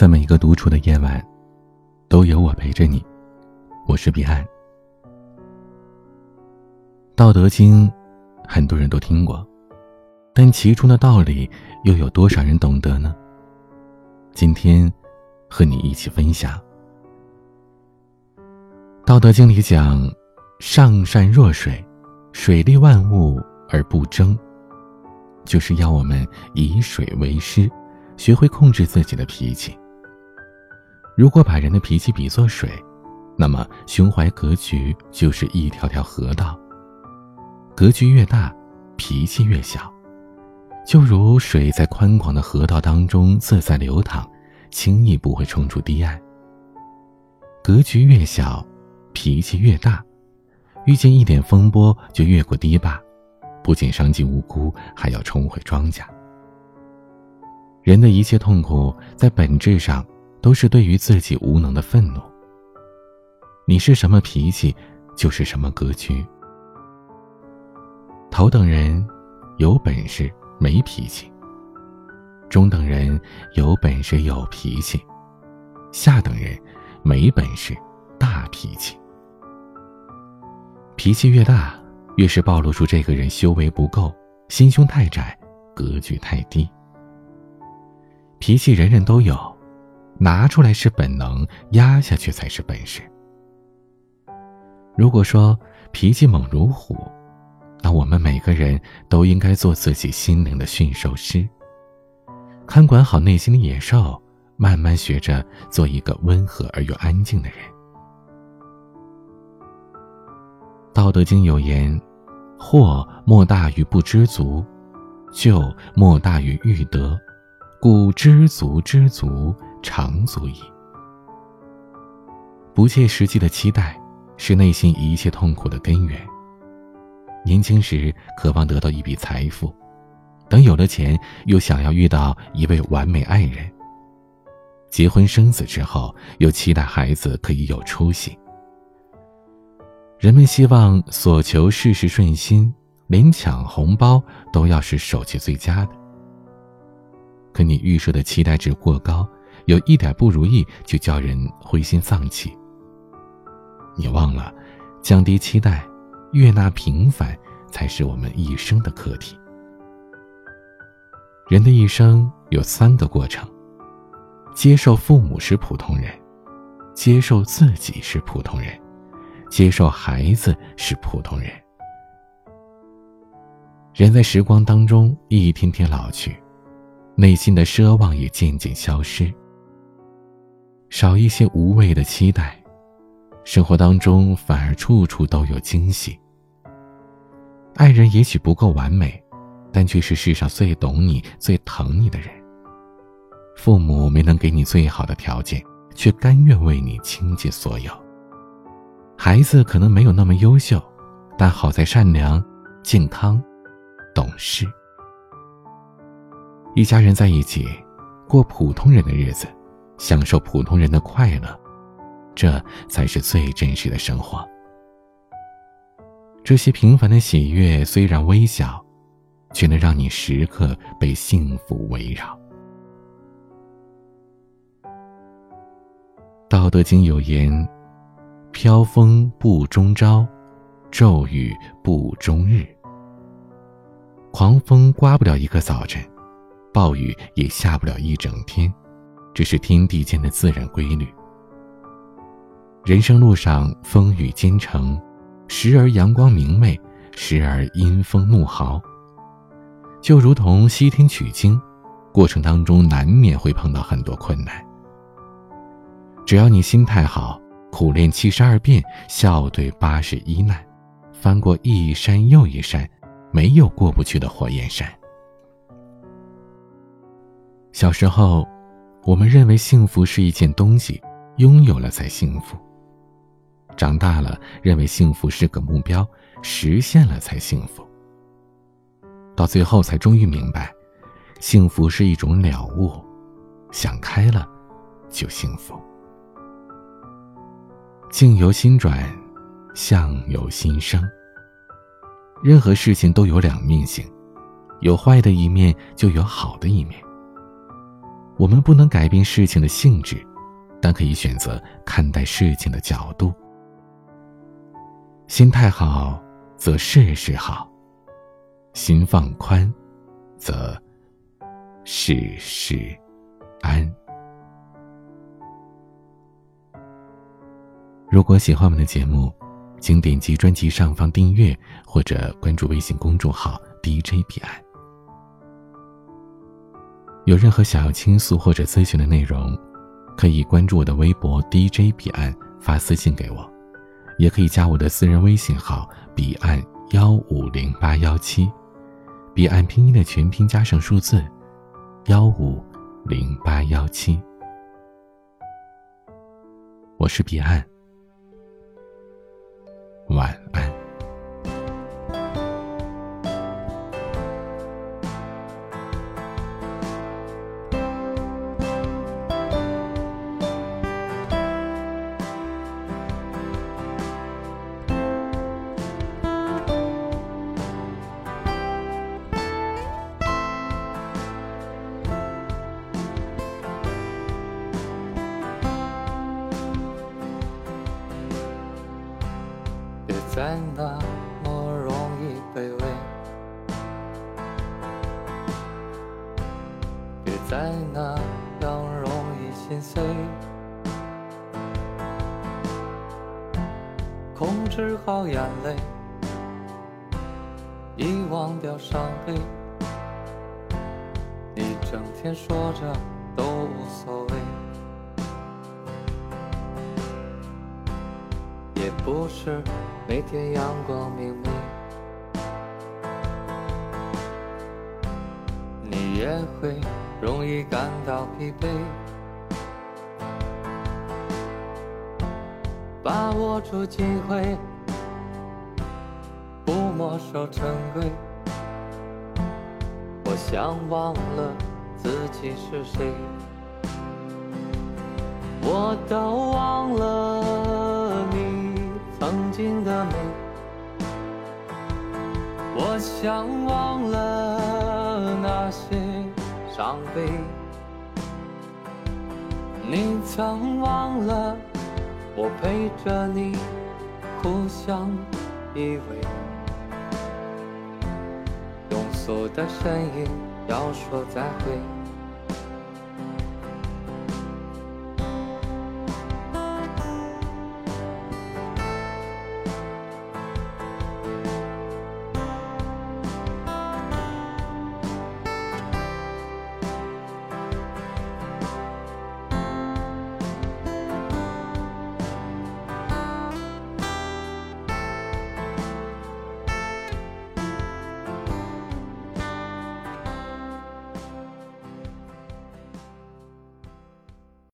在每一个独处的夜晚，都有我陪着你。我是彼岸。《道德经》，很多人都听过，但其中的道理又有多少人懂得呢？今天，和你一起分享。《道德经》里讲：“上善若水，水利万物而不争。”就是要我们以水为师，学会控制自己的脾气。如果把人的脾气比作水，那么胸怀格局就是一条条河道。格局越大，脾气越小，就如水在宽广的河道当中自在流淌，轻易不会冲出堤岸。格局越小，脾气越大，遇见一点风波就越过堤坝，不仅伤及无辜，还要冲毁庄稼。人的一切痛苦，在本质上都是对于自己无能的愤怒。你是什么脾气，就是什么格局。头等人有本事没脾气，中等人有本事有脾气，下等人没本事大脾气。脾气越大，越是暴露出这个人修为不够，心胸太窄，格局太低。脾气人人都有，拿出来是本能，压下去才是本事。如果说脾气猛如虎，那我们每个人都应该做自己心灵的驯兽师，看管好内心的野兽，慢慢学着做一个温和而又安静的人。《道德经》有言：“祸莫大于不知足，咎莫大于欲得，故知足知足，常足矣。”不切实际的期待，是内心一切痛苦的根源。年轻时渴望得到一笔财富，等有了钱，又想要遇到一位完美爱人。结婚生子之后，又期待孩子可以有出息。人们希望所求事事顺心，连抢红包都要是手气最佳的。可你预设的期待值过高，有一点不如意就叫人灰心丧气。你忘了，降低期待。悦纳平凡，才是我们一生的课题。人的一生有三个过程：接受父母是普通人，接受自己是普通人，接受孩子是普通人。人在时光当中一天天老去，内心的奢望也渐渐消失，少一些无谓的期待。生活当中反而处处都有惊喜。爱人也许不够完美，但却是世上最懂你、最疼你的人。父母没能给你最好的条件，却甘愿为你倾尽所有。孩子可能没有那么优秀，但好在善良、健康、懂事。一家人在一起，过普通人的日子，享受普通人的快乐。这才是最真实的生活。这些平凡的喜悦虽然微小，却能让你时刻被幸福围绕。《道德经》有言：“飘风不终朝，骤雨不终日。”狂风刮不了一个早晨，暴雨也下不了一整天，这是天地间的自然规律。人生路上风雨兼程，时而阳光明媚，时而阴风怒号。就如同西天取经，过程当中难免会碰到很多困难。只要你心态好，苦练七十二变，笑对八十一难，翻过一山又一山，没有过不去的火焰山。小时候，我们认为幸福是一件东西，拥有了才幸福。长大了，认为幸福是个目标，实现了才幸福。到最后才终于明白，幸福是一种了悟，想开了，就幸福。境由心转，相由心生。任何事情都有两面性，有坏的一面，就有好的一面。我们不能改变事情的性质，但可以选择看待事情的角度。心态好，则事事好；心放宽，则事事安。如果喜欢我们的节目，请点击专辑上方订阅，或者关注微信公众号 DJ 彼岸。有任何想要倾诉或者咨询的内容，可以关注我的微博 DJ 彼岸发私信给我，也可以加我的私人微信号彼岸幺五零八幺七，彼岸拼音的全拼加上数字幺五零八幺七。我是彼岸。晚安。再那么容易卑微，别再那样容易心碎，控制好眼泪，遗忘掉伤悲。你整天说着都无所谓，也不是。每天阳光明媚，你也会容易感到疲惫。把握住机会，不墨守成规。我想忘了自己是谁，我都忘了。曾经的美，我想忘了那些伤悲。你曾忘了我陪着你互相依偎，庸俗的身影要说再会。